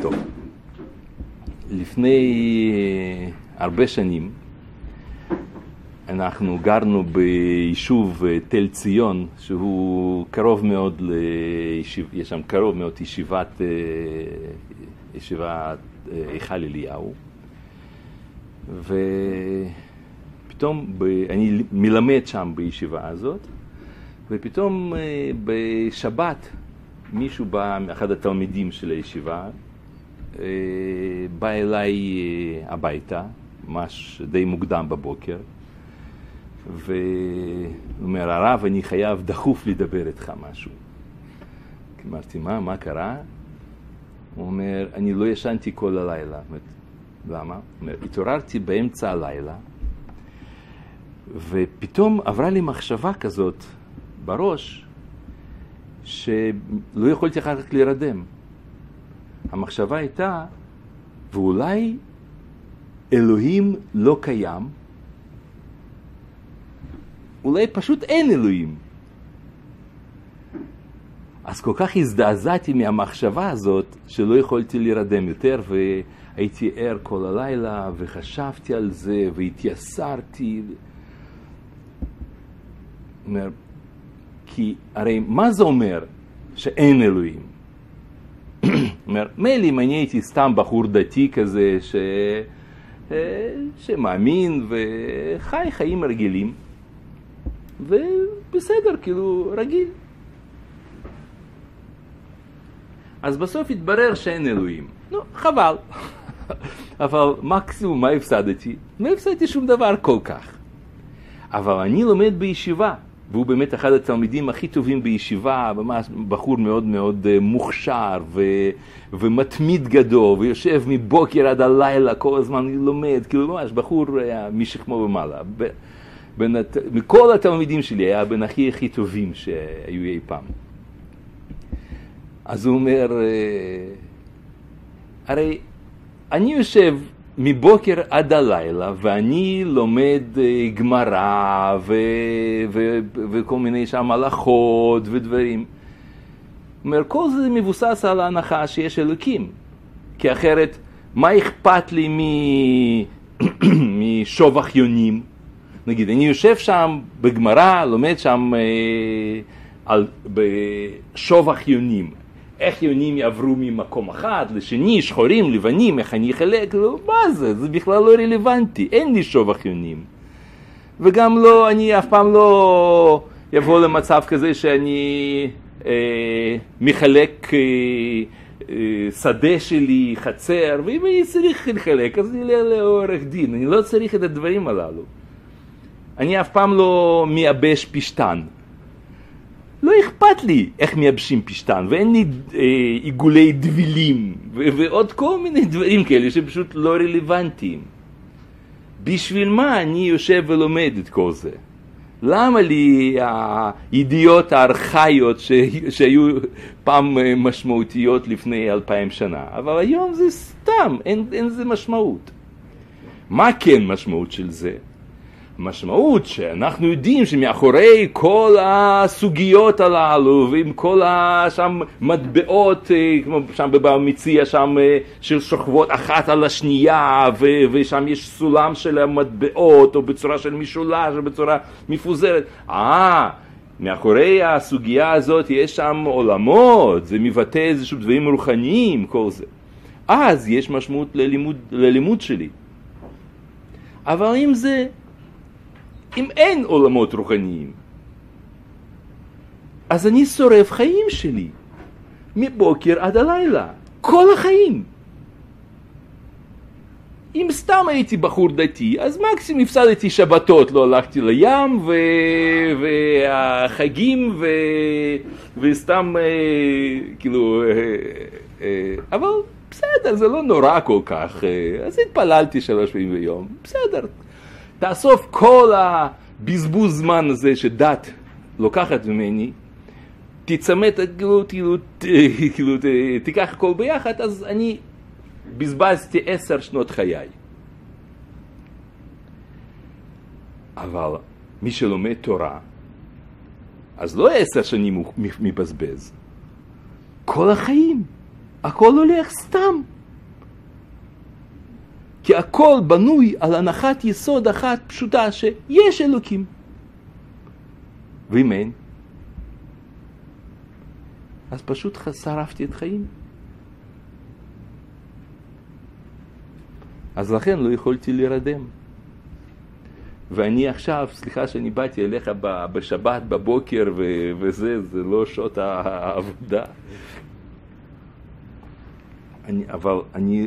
טוב, לפני הרבה שנים אנחנו גרנו ביישוב תל ציון, שהוא קרוב מאוד לישיב, יש שם קרוב מאוד ישיבת, ישיבת היכל אליהו. ופתאום, ב, אני מלמד שם בישיבה הזאת, ופתאום בשבת מישהו בא, אחד התלמידים של הישיבה, בא אליי הביתה, ממש די מוקדם בבוקר, והוא אומר, הרב, אני חייב דחוף לדבר איתך משהו. אמרתי, מה, מה קרה? הוא אומר, אני לא ישנתי כל הלילה. למה? הוא אומר, התעוררתי באמצע הלילה, ופתאום עברה לי מחשבה כזאת בראש, שלא יכולתי אחר כך להירדם. המחשבה הייתה, ואולי אלוהים לא קיים, אולי פשוט אין אלוהים. אז כל כך הזדעזעתי מהמחשבה הזאת, שלא יכולתי להירדם יותר, והייתי ער כל הלילה, וחשבתי על זה, והתייסרתי. כי הרי מה זה אומר שאין אלוהים? אומר, מילא אם אני הייתי סתם בחור דתי כזה, ש... שמאמין וחי חיים רגילים, ובסדר, כאילו, רגיל. אז בסוף התברר שאין אלוהים. נו, חבל. אבל מקסימום מה הפסדתי? לא הפסדתי שום דבר כל כך. אבל אני לומד בישיבה, והוא באמת אחד התלמידים הכי טובים בישיבה, ממש בחור מאוד מאוד מוכשר ו... ומתמיד גדול, ויושב מבוקר עד הלילה, כל הזמן לומד, כאילו ממש בחור משכמו ומעלה. בין, מכל התלמידים שלי היה בין הכי הכי טובים שהיו אי פעם. אז הוא אומר, הרי אני יושב מבוקר עד הלילה ואני לומד גמרא וכל מיני שם הלכות ודברים. אומר, כל זה מבוסס על ההנחה שיש אלוקים, כי אחרת מה אכפת לי משובח יונים? נגיד, אני יושב שם בגמרא, לומד שם אה, על, בשובח יונים. איך יונים יעברו ממקום אחד לשני, שחורים, לבנים, איך אני אחלק, לא, מה זה? זה בכלל לא רלוונטי, אין לי שובח יונים. וגם לא, אני אף פעם לא אבוא למצב כזה שאני אה, מחלק אה, אה, שדה שלי, חצר, ואם אני צריך לחלק, אז אני אלך לעורך דין, אני לא צריך את הדברים הללו. אני אף פעם לא מייבש פשטן. לא אכפת לי איך מייבשים פשטן, ואין לי אה, עיגולי דבילים, ועוד כל מיני דברים כאלה שפשוט לא רלוונטיים. בשביל מה אני יושב ולומד את כל זה? למה לי הידיעות הארכאיות שהיו פעם משמעותיות לפני אלפיים שנה? אבל היום זה סתם, אין לזה משמעות. מה כן משמעות של זה? משמעות שאנחנו יודעים שמאחורי כל הסוגיות הללו ועם כל השם מטבעות כמו שם בבעל מציע שם ששוכבות אחת על השנייה ו, ושם יש סולם של המטבעות או בצורה של משולש או בצורה מפוזרת. אה מאחורי הסוגיה הזאת יש שם עולמות זה מבטא איזשהו דברים רוחניים כל זה. אז יש משמעות ללימוד, ללימוד שלי. אבל אם זה אם אין עולמות רוחניים, אז אני שורף חיים שלי, מבוקר עד הלילה, כל החיים. אם סתם הייתי בחור דתי, אז מקסימום הפסדתי שבתות, לא הלכתי לים, ו... והחגים, ו... וסתם, אה, כאילו, אה, אה, אבל בסדר, זה לא נורא כל כך, אז התפללתי שלוש פעמים ביום, בסדר. תאסוף כל הבזבוז זמן הזה שדת לוקחת ממני, תצמד, כאילו, כאילו, כאילו, תיקח הכל ביחד, אז אני בזבזתי עשר שנות חיי. אבל מי שלומד תורה, אז לא עשר שנים הוא מבזבז, כל החיים. הכל הולך סתם. כי הכל בנוי על הנחת יסוד אחת פשוטה שיש אלוקים. ואם אין, אז פשוט שרפתי את חיים. אז לכן לא יכולתי להירדם. ואני עכשיו, סליחה שאני באתי אליך בשבת בבוקר ו- וזה, זה לא שעות העבודה. אני, אבל אני,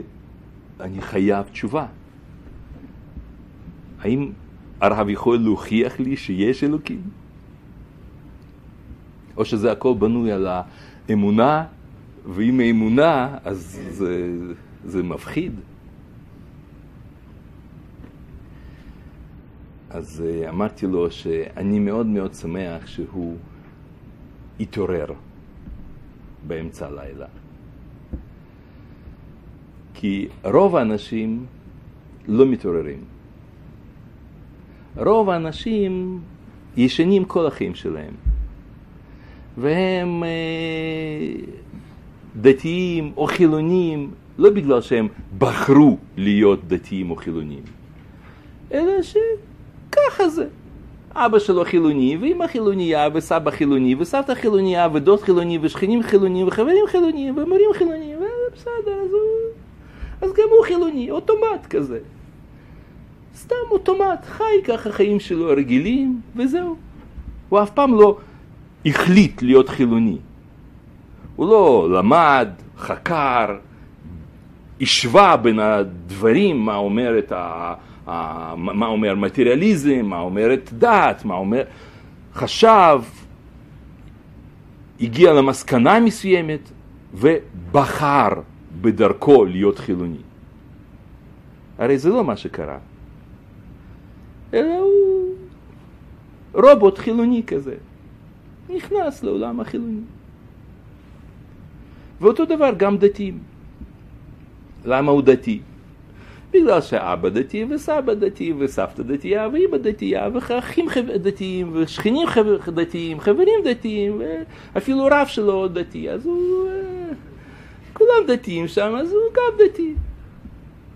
אני חייב תשובה. האם הרב יכול להוכיח לי שיש אלוקים? או שזה הכל בנוי על האמונה, ואם האמונה, אז זה, זה מפחיד. אז אה, אמרתי לו שאני מאוד מאוד שמח שהוא התעורר באמצע הלילה. כי רוב האנשים לא מתעוררים. רוב האנשים ישנים כל החיים שלהם. והם אה, דתיים או חילונים, לא בגלל שהם בחרו להיות דתיים או חילונים, אלא שככה זה. אבא שלו חילוני, ואמא חילוניה, וסבא חילוני, וסבתא חילוניה, ודוד חילוני, ושכנים חילונים, וחברים חילונים, ומורים חילונים, ובסדר, אז, הוא... אז גם הוא חילוני, אוטומט כזה. סתם אוטומט, חי ככה חיים שלו רגילים, וזהו. הוא אף פעם לא החליט להיות חילוני. הוא לא למד, חקר, השווה בין הדברים, מה אומרת ה... מה אומר מטריאליזם, מה אומרת דת, מה אומר... חשב, הגיע למסקנה מסוימת ובחר בדרכו להיות חילוני. הרי זה לא מה שקרה, אלא הוא רובוט חילוני כזה. נכנס לעולם החילוני. ואותו דבר גם דתיים. למה הוא דתי? בגלל שאבא דתי וסבא דתי וסבתא דתייה ואימא דתייה ואחים דתיים ושכנים דתיים, חברים דתיים ואפילו רב שלו דתי, אז הוא... כולם דתיים שם, אז הוא גם דתי.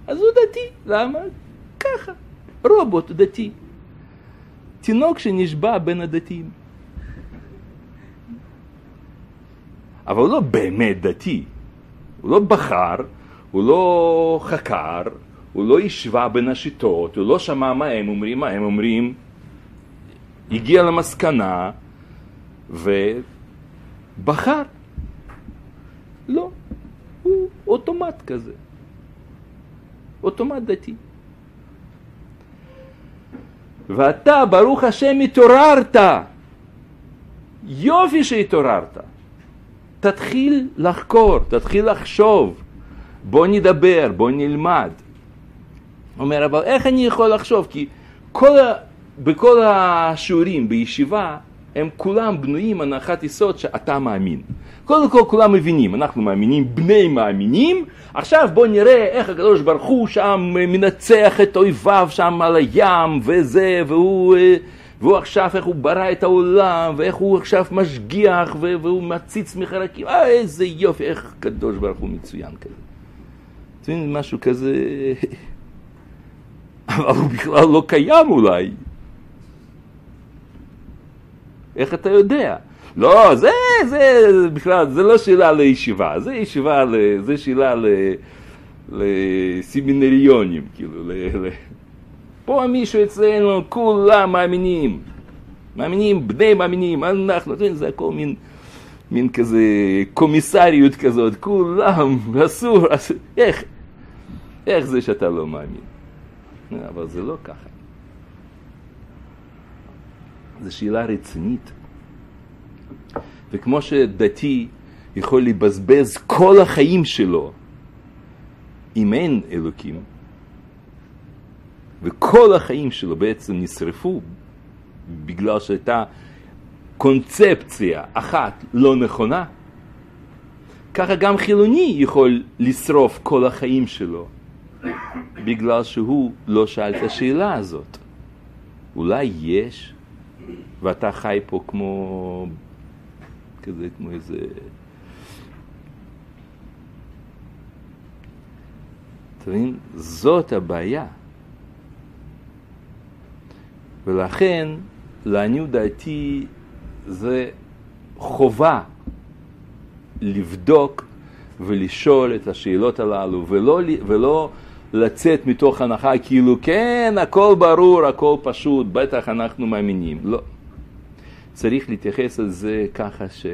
אז הוא דתי, למה? ככה, רובוט דתי. תינוק שנשבע בין הדתיים. אבל הוא לא באמת דתי. הוא לא בחר, הוא לא חקר, הוא לא השווה בין השיטות, הוא לא שמע מה הם אומרים, מה הם אומרים, הגיע למסקנה ובחר. אוטומט כזה. אוטומט דתי. ואתה, ברוך השם, התעוררת. יופי שהתעוררת. תתחיל לחקור, תתחיל לחשוב, בוא נדבר, בוא נלמד. אומר, אבל איך אני יכול לחשוב? כי כל. בכל השיעורים בישיבה הם כולם בנויים הנחת יסוד שאתה מאמין. קודם כל כולם מבינים, אנחנו מאמינים, בני מאמינים, עכשיו בוא נראה איך הקדוש ברוך הוא שם מנצח את אויביו שם על הים וזה, והוא אה, והוא עכשיו, איך הוא ברא את העולם, ואיך הוא עכשיו משגיח, והוא מציץ מחרקים, אה, איזה יופי, איך הקדוש ברוך הוא מצוין כזה. אתם משהו כזה, אבל הוא בכלל לא קיים אולי. איך אתה יודע? לא, זה, זה בכלל, זה לא שאלה לישיבה, זה ישיבה, זה שאלה לסמינריונים, כאילו, ל... פה מישהו אצלנו, כולם מאמינים. מאמינים, בני מאמינים, אנחנו, זה הכל מין, מין כזה קומיסריות כזאת, כולם, אסור, אסור, איך, איך זה שאתה לא מאמין? אבל זה לא ככה. זו שאלה רצינית. וכמו שדתי יכול לבזבז כל החיים שלו אם אין אלוקים, וכל החיים שלו בעצם נשרפו בגלל שהייתה קונספציה אחת לא נכונה, ככה גם חילוני יכול לשרוף כל החיים שלו בגלל שהוא לא שאל את השאלה הזאת. אולי יש, ואתה חי פה כמו, כזה, כמו איזה אתה מבין? זאת הבעיה. ולכן, לעניות דעתי, זה חובה לבדוק ולשאול את השאלות הללו, ולא, ולא לצאת מתוך הנחה כאילו כן, הכל ברור, הכל פשוט, בטח אנחנו מאמינים. לא. צריך להתייחס לזה ככה ש...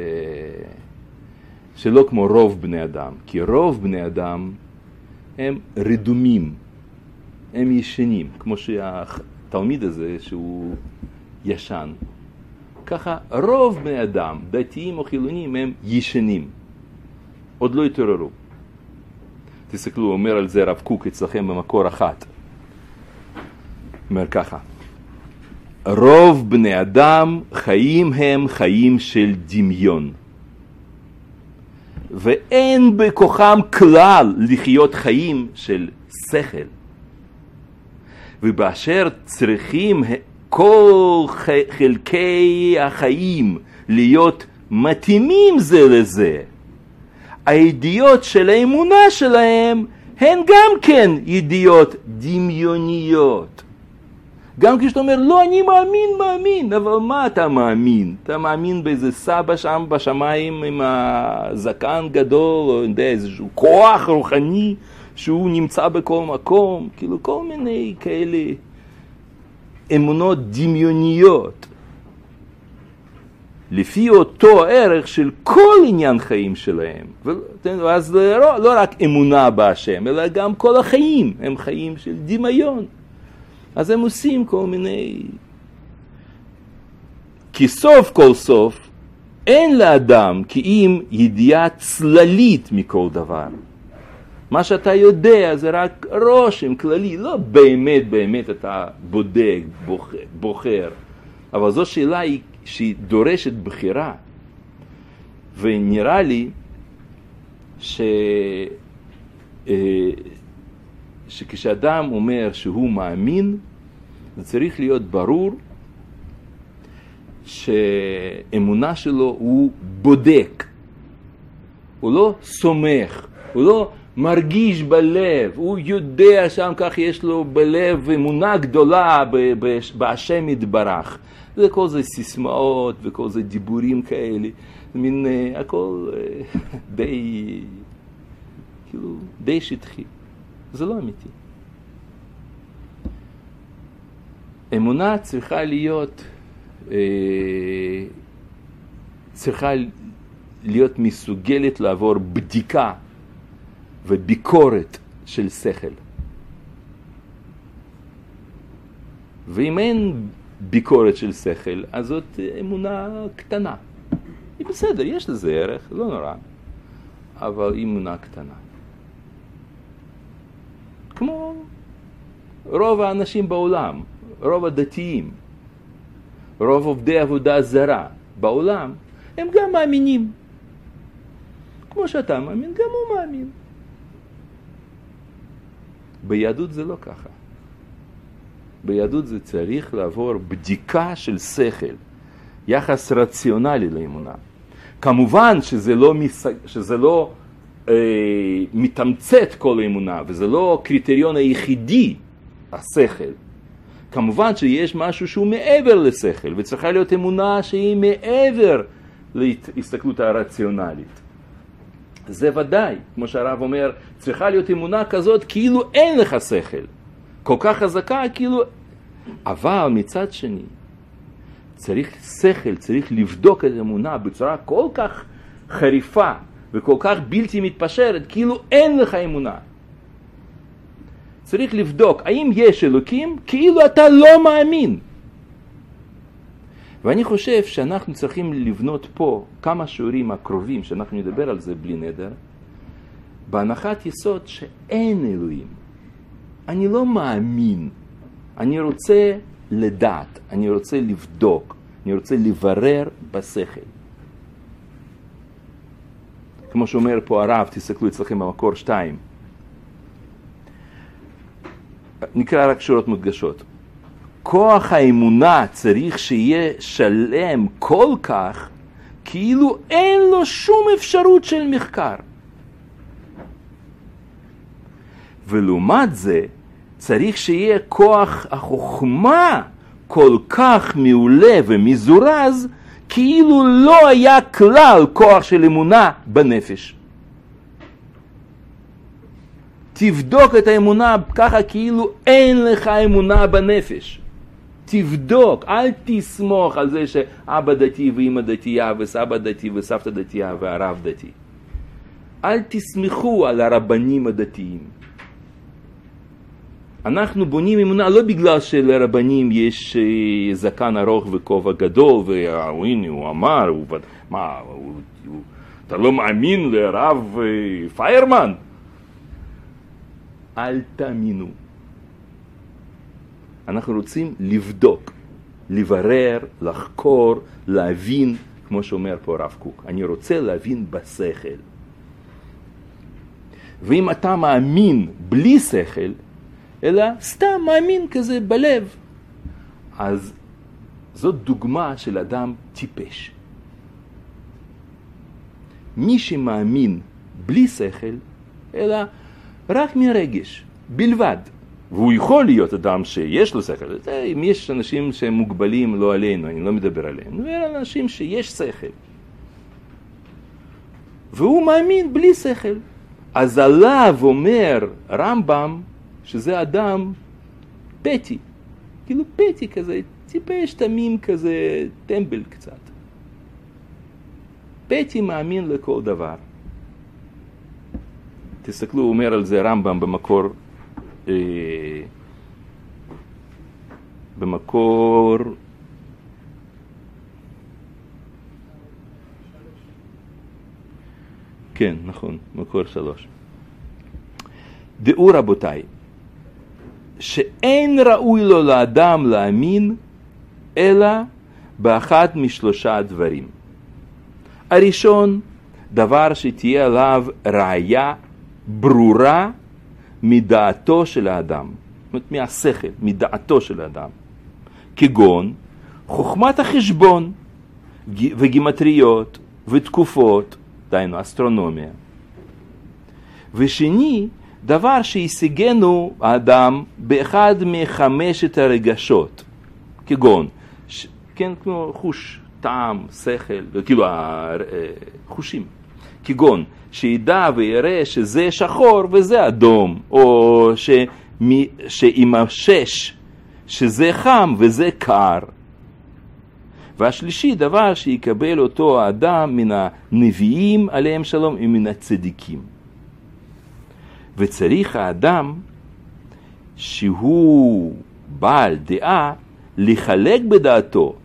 שלא כמו רוב בני אדם, כי רוב בני אדם הם רדומים, הם ישנים, כמו שהתלמיד הזה שהוא ישן. ככה רוב בני אדם, דתיים או חילונים, הם ישנים, עוד לא התעוררו. תסתכלו, אומר על זה רב קוק אצלכם במקור אחת. אומר ככה, רוב בני אדם חיים הם חיים של דמיון. ואין בכוחם כלל לחיות חיים של שכל. ובאשר צריכים כל חלקי החיים להיות מתאימים זה לזה, הידיעות של האמונה שלהם הן גם כן ידיעות דמיוניות. גם כשאתה אומר, לא, אני מאמין, מאמין, אבל מה אתה מאמין? אתה מאמין באיזה סבא שם בשמיים עם הזקן גדול, או יודע, איזשהו כוח רוחני שהוא נמצא בכל מקום, כאילו כל מיני כאלה אמונות דמיוניות. לפי אותו ערך של כל עניין חיים שלהם. ואז לא, לא רק אמונה בהשם, אלא גם כל החיים הם חיים של דמיון. אז הם עושים כל מיני... כי סוף כל סוף אין לאדם כי אם ידיעה צללית מכל דבר. מה שאתה יודע זה רק רושם כללי, לא באמת באמת אתה בודק, בוחר, בוחר. אבל זו שאלה היא שהיא דורשת בחירה. ונראה לי ש... אה, שכשאדם אומר שהוא מאמין, זה צריך להיות ברור שאמונה שלו הוא בודק, הוא לא סומך, הוא לא מרגיש בלב, הוא יודע שם כך יש לו בלב אמונה גדולה בהשם יתברך. זה כל זה סיסמאות וכל זה דיבורים כאלה, מין uh, הכל uh, די, כאילו, די שטחי. זה לא אמיתי. אמונה צריכה להיות, uh, צריכה להיות מסוגלת לעבור בדיקה וביקורת של שכל. ואם אין ביקורת של שכל, אז זאת אמונה קטנה. היא בסדר, יש לזה ערך, לא נורא, אבל היא אמונה קטנה. כמו רוב האנשים בעולם, רוב הדתיים, רוב עובדי עבודה זרה בעולם, הם גם מאמינים. כמו שאתה מאמין, גם הוא מאמין. ביהדות זה לא ככה. ביהדות זה צריך לעבור בדיקה של שכל, יחס רציונלי לאמונה. כמובן שזה לא, מס... שזה לא אה, מתמצת כל האמונה, וזה לא הקריטריון היחידי, השכל. כמובן שיש משהו שהוא מעבר לשכל, וצריכה להיות אמונה שהיא מעבר להסתכלות הרציונלית. זה ודאי, כמו שהרב אומר, צריכה להיות אמונה כזאת כאילו אין לך שכל. כל כך חזקה כאילו... אבל מצד שני, צריך שכל, צריך לבדוק את האמונה בצורה כל כך חריפה וכל כך בלתי מתפשרת, כאילו אין לך אמונה. צריך לבדוק האם יש אלוקים כאילו אתה לא מאמין. ואני חושב שאנחנו צריכים לבנות פה כמה שיעורים הקרובים, שאנחנו נדבר על זה בלי נדר, בהנחת יסוד שאין אלוהים. אני לא מאמין, אני רוצה לדעת, אני רוצה לבדוק, אני רוצה לברר בשכל. כמו שאומר פה הרב, תסתכלו אצלכם במקור שתיים. נקרא רק שורות מודגשות. כוח האמונה צריך שיהיה שלם כל כך, כאילו אין לו שום אפשרות של מחקר. ולעומת זה, צריך שיהיה כוח החוכמה כל כך מעולה ומזורז, כאילו לא היה כלל כוח של אמונה בנפש. תבדוק את האמונה ככה כאילו אין לך אמונה בנפש. תבדוק, אל תסמוך על זה שאבא דתי ואמא דתייה וסבא דתי וסבתא דתייה והרב דתי. אל תסמכו על הרבנים הדתיים. אנחנו בונים אמונה לא בגלל שלרבנים יש אה, זקן ארוך וכובע גדול, והנה הוא אמר, הוא, מה, הוא, הוא, אתה לא מאמין לרב אה, פיירמן? אל תאמינו. אנחנו רוצים לבדוק, לברר, לחקור, להבין, כמו שאומר פה הרב קוק. אני רוצה להבין בשכל. ואם אתה מאמין בלי שכל, אלא סתם מאמין כזה בלב, אז זאת דוגמה של אדם טיפש. מי שמאמין בלי שכל, אלא רק מרגש, בלבד. והוא יכול להיות אדם שיש לו שכל. אם יש אנשים שהם מוגבלים, לא עלינו, אני לא מדבר עליהם. על אנשים שיש שכל. והוא מאמין בלי שכל. אז עליו אומר רמב"ם שזה אדם פטי. כאילו פטי כזה, טיפש תמים כזה, טמבל קצת. פטי מאמין לכל דבר. תסתכלו, הוא אומר על זה רמב"ם במקור, אה, במקור כן, נכון, מקור שלוש. דעו רבותיי, שאין ראוי לו לאדם להאמין אלא באחד משלושה דברים. הראשון, דבר שתהיה עליו ראיה ברורה מדעתו של האדם, זאת אומרת מהשכל, מדעתו של האדם, כגון חוכמת החשבון וגימטריות ותקופות, דהיינו אסטרונומיה. ושני, דבר שהשיגנו האדם באחד מחמשת הרגשות, כגון, ש, כן, כמו חוש, טעם, שכל, כאילו החושים, כגון שידע ויראה שזה שחור וזה אדום, או שימשש שזה חם וזה קר. והשלישי, דבר שיקבל אותו האדם מן הנביאים עליהם שלום ומן הצדיקים. וצריך האדם שהוא בעל דעה לחלק בדעתו,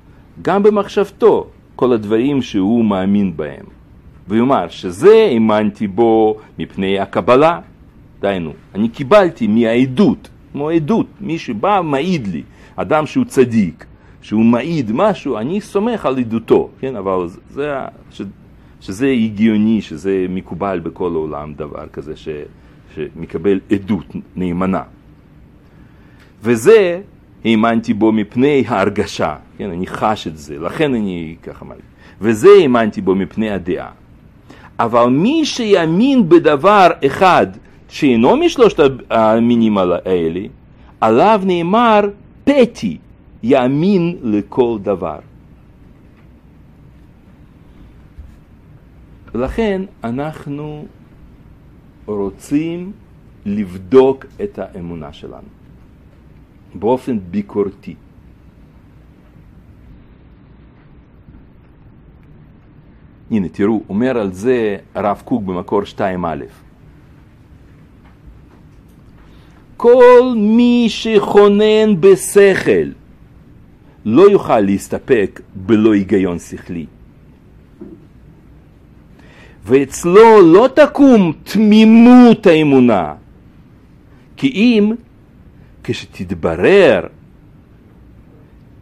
גם במחשבתו, כל הדברים שהוא מאמין בהם. ויאמר שזה האמנתי בו מפני הקבלה. דהיינו, אני קיבלתי מהעדות, כמו עדות, מי שבא מעיד לי, אדם שהוא צדיק, שהוא מעיד משהו, אני סומך על עדותו, כן, אבל זה, ש, שזה הגיוני, שזה מקובל בכל העולם דבר כזה ש, שמקבל עדות נאמנה. וזה האמנתי בו מפני ההרגשה, כן, אני חש את זה, לכן אני ככה מרגיש. וזה האמנתי בו מפני הדעה. אבל מי שיאמין בדבר אחד שאינו משלושת המינים האלה, עליו נאמר פתי, יאמין לכל דבר. לכן אנחנו רוצים לבדוק את האמונה שלנו באופן ביקורתי. הנה תראו, אומר על זה הרב קוק במקור 2א. כל מי שכונן בשכל לא יוכל להסתפק בלא היגיון שכלי. ואצלו לא תקום תמימות האמונה, כי אם כשתתברר,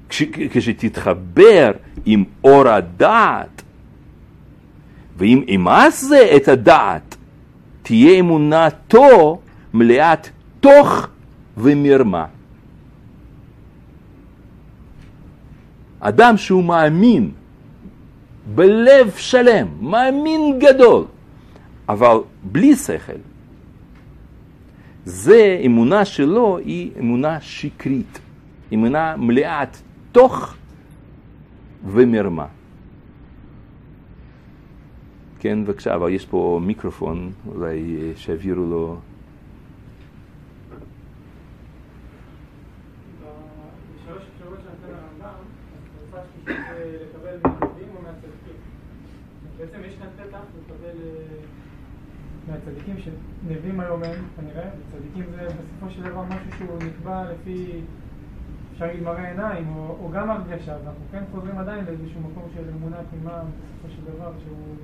כש, כשתתחבר עם אור הדעת, ואם אמאס זה את הדעת, תהיה אמונתו מלאת תוך ומרמה. אדם שהוא מאמין בלב שלם, מאמין גדול, אבל בלי שכל, זה, אמונה שלו היא אמונה שקרית, אמונה מלאת תוך ומרמה. כן, בבקשה, אבל יש פה מיקרופון, אולי אה, שיעבירו לו. בשלוש אפשרויות שנותן הרמב"ם, אז התרופה השלישית זה לקבל מהנביאים או מהצדיקים. בעצם יש כאן פתח לקבל אה, מהצדיקים, שנביאים היום הם כנראה, וצדיקים זה בסופו של דבר משהו שהוא נקבע לפי, אפשר להגיד מראה עיניים, או, או גם הרגשה, אז אנחנו כן חוזרים עדיין לאיזשהו מקום של אמונה תמימה בסופו של דבר, שהוא.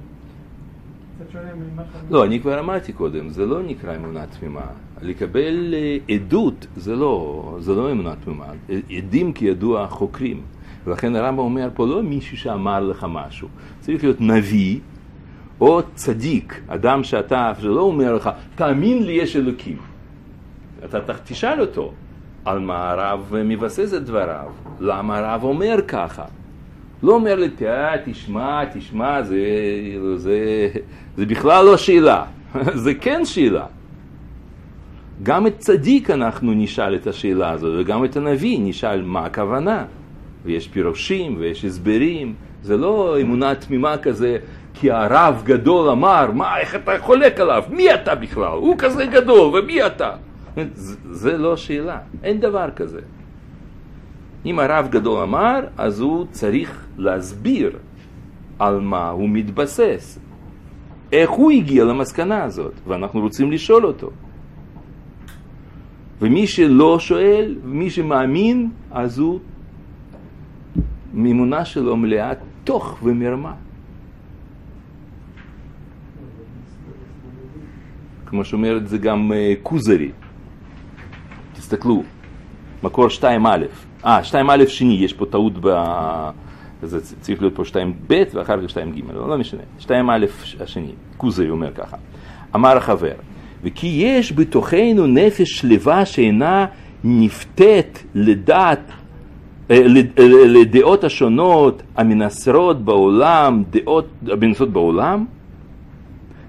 לא, אני כבר אמרתי קודם, זה לא נקרא אמונה תמימה. לקבל אה, עדות זה לא, זה לא אמונה תמימה. עדים כידוע חוקרים. ולכן הרמב"ם אומר פה לא מישהו שאמר לך משהו. צריך להיות נביא או צדיק, אדם שאתה, שלא אומר לך, תאמין לי יש אלוקים. אתה תשאל אותו על מה הרב מבסס את דבריו, למה הרב אומר ככה. לא אומר לי, תשמע, תשמע, זה, זה, זה בכלל לא שאלה, זה כן שאלה. גם את צדיק אנחנו נשאל את השאלה הזאת, וגם את הנביא נשאל מה הכוונה. ויש פירושים ויש הסברים, זה לא אמונה תמימה כזה, כי הרב גדול אמר, מה, איך אתה חולק עליו? מי אתה בכלל? הוא כזה גדול, ומי אתה? זה, זה לא שאלה, אין דבר כזה. אם הרב גדול אמר, אז הוא צריך להסביר על מה הוא מתבסס. איך הוא הגיע למסקנה הזאת, ואנחנו רוצים לשאול אותו. ומי שלא שואל, מי שמאמין, אז הוא, מאמונה שלו מלאה תוך ומרמה. כמו שאומר את זה גם אה, כוזרי. תסתכלו, מקור 2א. אה, 2א שני, יש פה טעות ב... זה צריך להיות פה 2ב ואחר כך 2ג, לא, לא משנה. 2א השני, כוזרי אומר ככה. אמר החבר, וכי יש בתוכנו נפש שלווה שאינה נפתית לדעת, אה, לדעות השונות המנסרות בעולם, דעות המנסרות בעולם,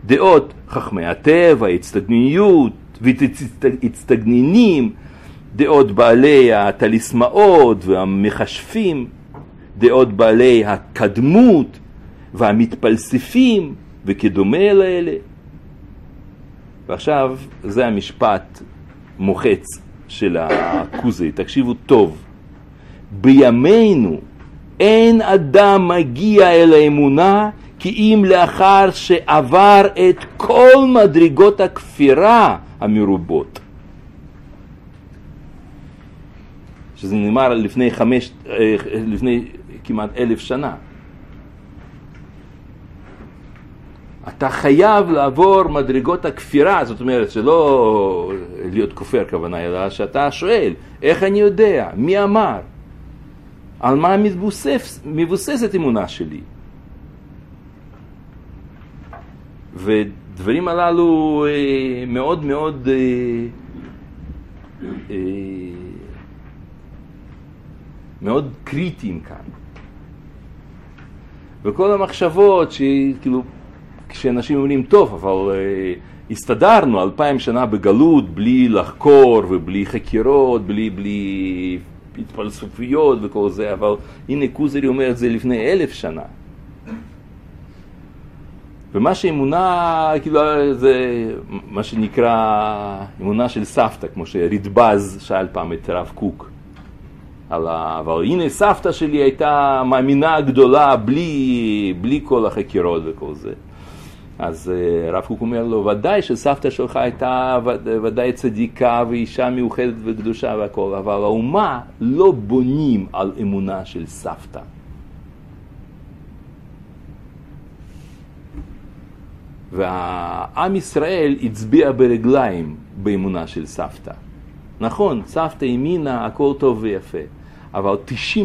דעות חכמי הטבע, הצטגניות והצטגנינים, דעות בעלי הטליסמאות והמכשפים, דעות בעלי הקדמות והמתפלספים וכדומה לאלה. ועכשיו זה המשפט מוחץ של הכוזי, תקשיבו טוב. בימינו אין אדם מגיע אל האמונה כי אם לאחר שעבר את כל מדרגות הכפירה המרובות. שזה נאמר לפני חמש, אה, לפני כמעט אלף שנה. אתה חייב לעבור מדרגות הכפירה, זאת אומרת שלא להיות כופר כוונה, אלא שאתה שואל, איך אני יודע, מי אמר, על מה מבוסס, מבוססת אמונה שלי. ודברים הללו אה, מאוד מאוד אה, אה, מאוד קריטיים כאן. וכל המחשבות שכאילו, כשאנשים אומרים, טוב, אבל אה, הסתדרנו אלפיים שנה בגלות בלי לחקור ובלי חקירות, בלי, בלי התפלסופיות וכל זה, אבל הנה קוזרי אומר את זה לפני אלף שנה. ומה שאמונה, כאילו, זה מה שנקרא אמונה של סבתא, כמו שרידבז שאל פעם את הרב קוק. על ה... אבל הנה סבתא שלי הייתה מאמינה גדולה בלי, בלי כל החקירות וכל זה. אז הרב קוק אומר לו, ודאי שסבתא שלך הייתה ודאי צדיקה ואישה מיוחדת וקדושה והכל, אבל האומה לא בונים על אמונה של סבתא. והעם ישראל הצביע ברגליים באמונה של סבתא. נכון, סבתא האמינה, הכל טוב ויפה, אבל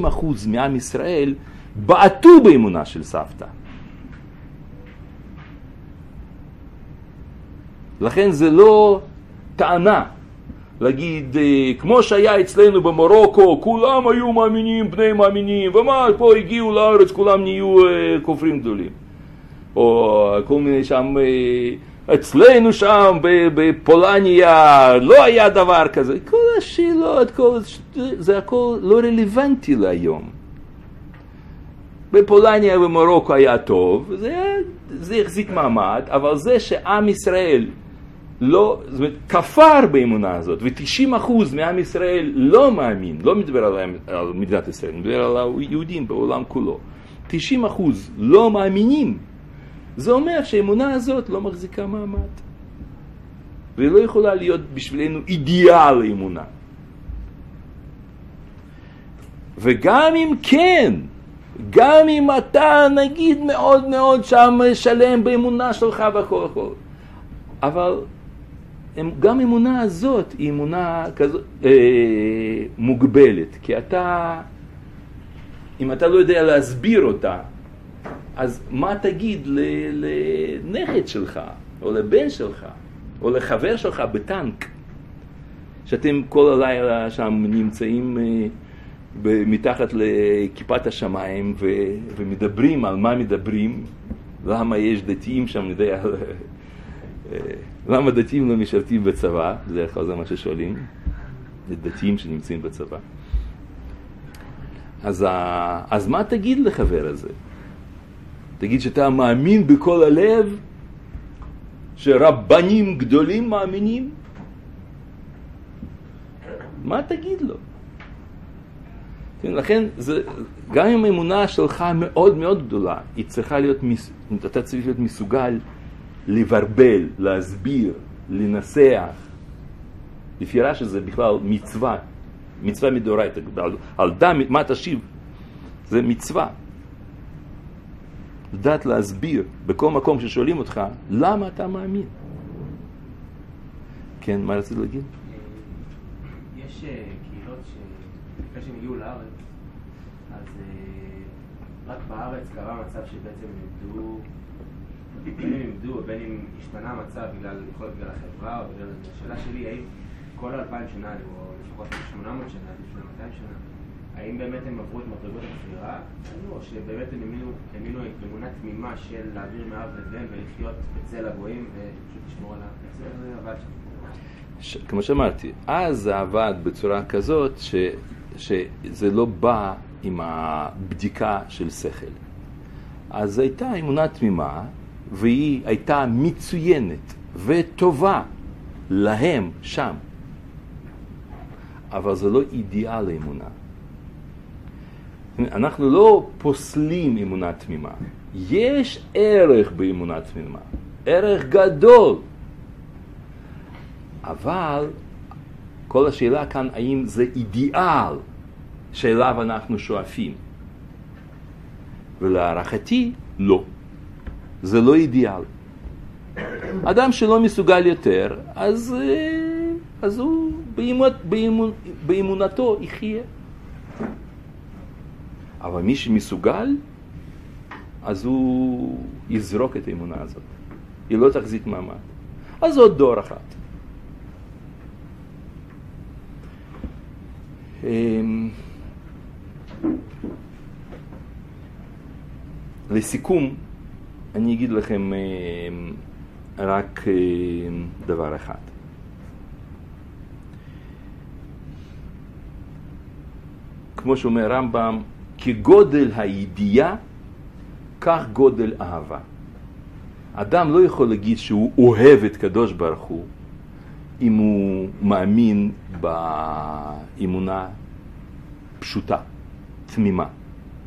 90% מעם ישראל בעטו באמונה של סבתא. לכן זה לא טענה להגיד, אה, כמו שהיה אצלנו במרוקו, כולם היו מאמינים, בני מאמינים, ומה, פה הגיעו לארץ, כולם נהיו אה, כופרים גדולים. או כל מיני שם אצלנו שם בפולניה לא היה דבר כזה. כל השאלות, כל, זה הכל לא רלוונטי להיום. בפולניה ובמרוקו היה טוב, זה, זה החזיק מעמד, אבל זה שעם ישראל לא, זאת אומרת, כפר באמונה הזאת, ו-90% מעם ישראל לא מאמין, לא מדבר על, על מדינת ישראל, מדבר על היהודים בעולם כולו. 90% לא מאמינים. זה אומר שהאמונה הזאת לא מחזיקה מעמד. והיא לא יכולה להיות בשבילנו אידיאל אמונה. וגם אם כן, גם אם אתה נגיד מאוד מאוד שם שלם באמונה שלך והכל הכל, אבל גם אמונה הזאת היא אמונה כזו, אה, מוגבלת, כי אתה, אם אתה לא יודע להסביר אותה, אז מה תגיד לנכד שלך, או לבן שלך, או לחבר שלך בטנק, שאתם כל הלילה שם נמצאים אה, מתחת לכיפת השמיים ו, ומדברים על מה מדברים, למה יש דתיים שם, יודע, אה, למה דתיים לא משרתים בצבא, בדרך כלל זה מה ששואלים, דתיים שנמצאים בצבא. אז, אז מה תגיד לחבר הזה? תגיד שאתה מאמין בכל הלב, שרבנים גדולים מאמינים? מה תגיד לו? כן, לכן, זה, גם אם האמונה שלך מאוד מאוד גדולה, היא צריכה להיות, אתה צריך להיות מסוגל לברבל, להסביר, לנסח. לפי רש"י זה בכלל מצווה, מצווה מדאורייתא, על, על דם מה תשיב, זה מצווה. לדעת להסביר בכל מקום ששואלים אותך, למה אתה מאמין? כן, מה רצית להגיד? יש אה, קהילות שלפני שהם הגיעו לארץ, אז אה, רק בארץ קרה מצב שבעצם הם בין אם איבדו ובין אם השתנה המצב בגלל, יכול בגלל החברה או בגלל... השאלה שלי, האם כל אלפיים שנה, או לפחות 800 שנה, לפני 200 שנה, האם באמת הם עברו את מדרגות הכפירה, או שבאמת הם האמינו אמונה תמימה של להעביר מאב לבן ולחיות בצל הגויים ופשוט לשמור על ה... איך זה עבד שם? כמו שאמרתי, אז זה עבד בצורה כזאת ש, שזה לא בא עם הבדיקה של שכל. אז הייתה אמונה תמימה, והיא הייתה מצוינת וטובה להם שם. אבל זה לא אידיאל האמונה. אנחנו לא פוסלים אמונה תמימה. יש ערך באמונה תמימה, ערך גדול. אבל כל השאלה כאן, האם זה אידיאל שאליו אנחנו שואפים? ולהערכתי, לא. זה לא אידיאל. אדם שלא מסוגל יותר, אז, אה, אז הוא באמונ, באמונ, באמונתו יחיה. אבל מי שמסוגל, אז הוא יזרוק את האמונה הזאת. היא לא תחזיק מעמד. אז עוד דור אחת. אמ, לסיכום, אני אגיד לכם אמ, רק אמ, דבר אחד. כמו שאומר רמב"ם, כגודל הידיעה, כך גודל אהבה. אדם לא יכול להגיד שהוא אוהב את קדוש ברוך הוא אם הוא מאמין באמונה פשוטה, תמימה,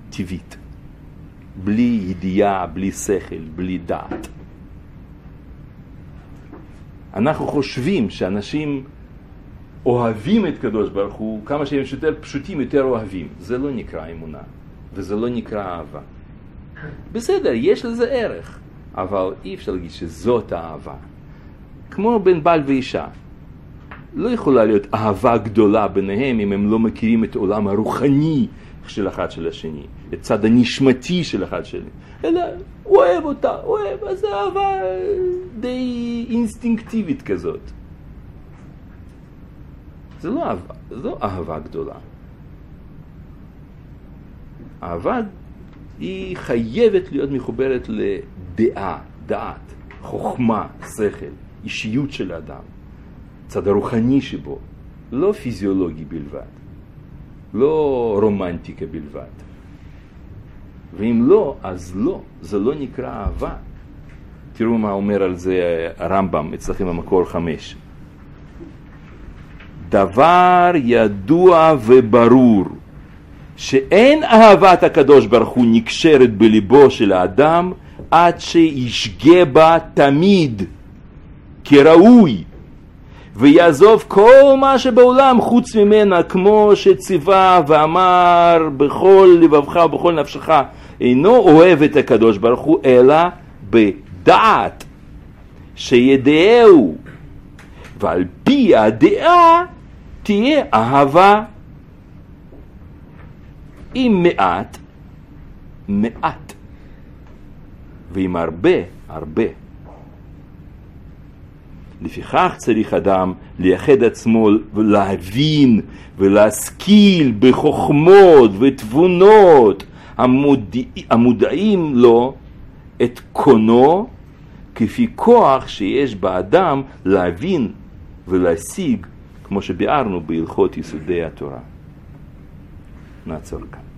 טבעית, בלי ידיעה, בלי שכל, בלי דעת. אנחנו חושבים שאנשים אוהבים את קדוש ברוך הוא, כמה שהם יותר פשוטים, יותר אוהבים. זה לא נקרא אמונה, וזה לא נקרא אהבה. בסדר, יש לזה ערך, אבל אי אפשר להגיד שזאת האהבה. כמו בין בעל ואישה. לא יכולה להיות אהבה גדולה ביניהם אם הם לא מכירים את העולם הרוחני של אחד של השני, את צד הנשמתי של אחד שלי, אלא הוא אוהב אותה, אוהב, אז זה אהבה די אינסטינקטיבית כזאת. זה לא אהבה, זה לא אהבה גדולה. אהבה היא חייבת להיות מחוברת לדעה, דעת. חוכמה, שכל, אישיות של האדם, צד הרוחני שבו, לא פיזיולוגי בלבד, לא רומנטיקה בלבד. ואם לא, אז לא, זה לא נקרא אהבה. תראו מה אומר על זה הרמב"ם אצלכם במקור חמש. דבר ידוע וברור שאין אהבת הקדוש ברוך הוא נקשרת בליבו של האדם עד שישגה בה תמיד כראוי ויעזוב כל מה שבעולם חוץ ממנה כמו שציווה ואמר בכל לבבך ובכל נפשך אינו אוהב את הקדוש ברוך הוא אלא בדעת שידעהו ועל פי הדעה תהיה אהבה עם מעט, מעט, ועם הרבה, הרבה. לפיכך צריך אדם לייחד עצמו ולהבין ולהשכיל בחוכמות ותבונות המודע, המודעים לו את קונו כפי כוח שיש באדם להבין ולהשיג כמו שביארנו בהלכות יסודי התורה. נעצור כאן.